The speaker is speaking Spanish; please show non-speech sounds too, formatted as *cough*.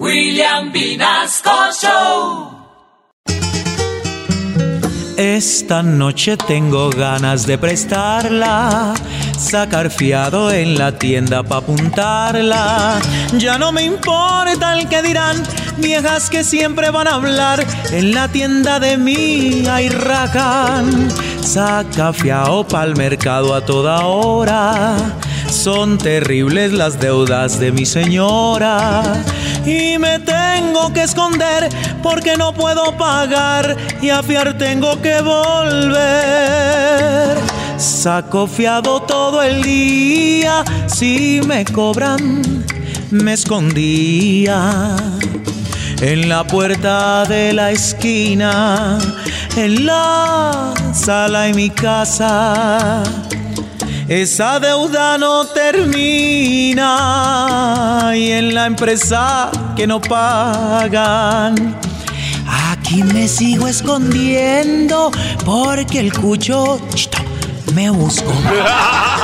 William Vinasco Show. Esta noche tengo ganas de prestarla, sacar fiado en la tienda pa' apuntarla. Ya no me importa el que dirán, viejas que siempre van a hablar, en la tienda de mí hay racan. Saca fiado pa'l mercado a toda hora, son terribles las deudas de mi señora. Y me tengo que esconder porque no puedo pagar. Y a fiar tengo que volver. Saco fiado todo el día, si me cobran me escondía. En la puerta de la esquina, en la sala de mi casa esa deuda no termina y en la empresa que no pagan. Aquí me sigo escondiendo porque el cucho me buscó. *laughs*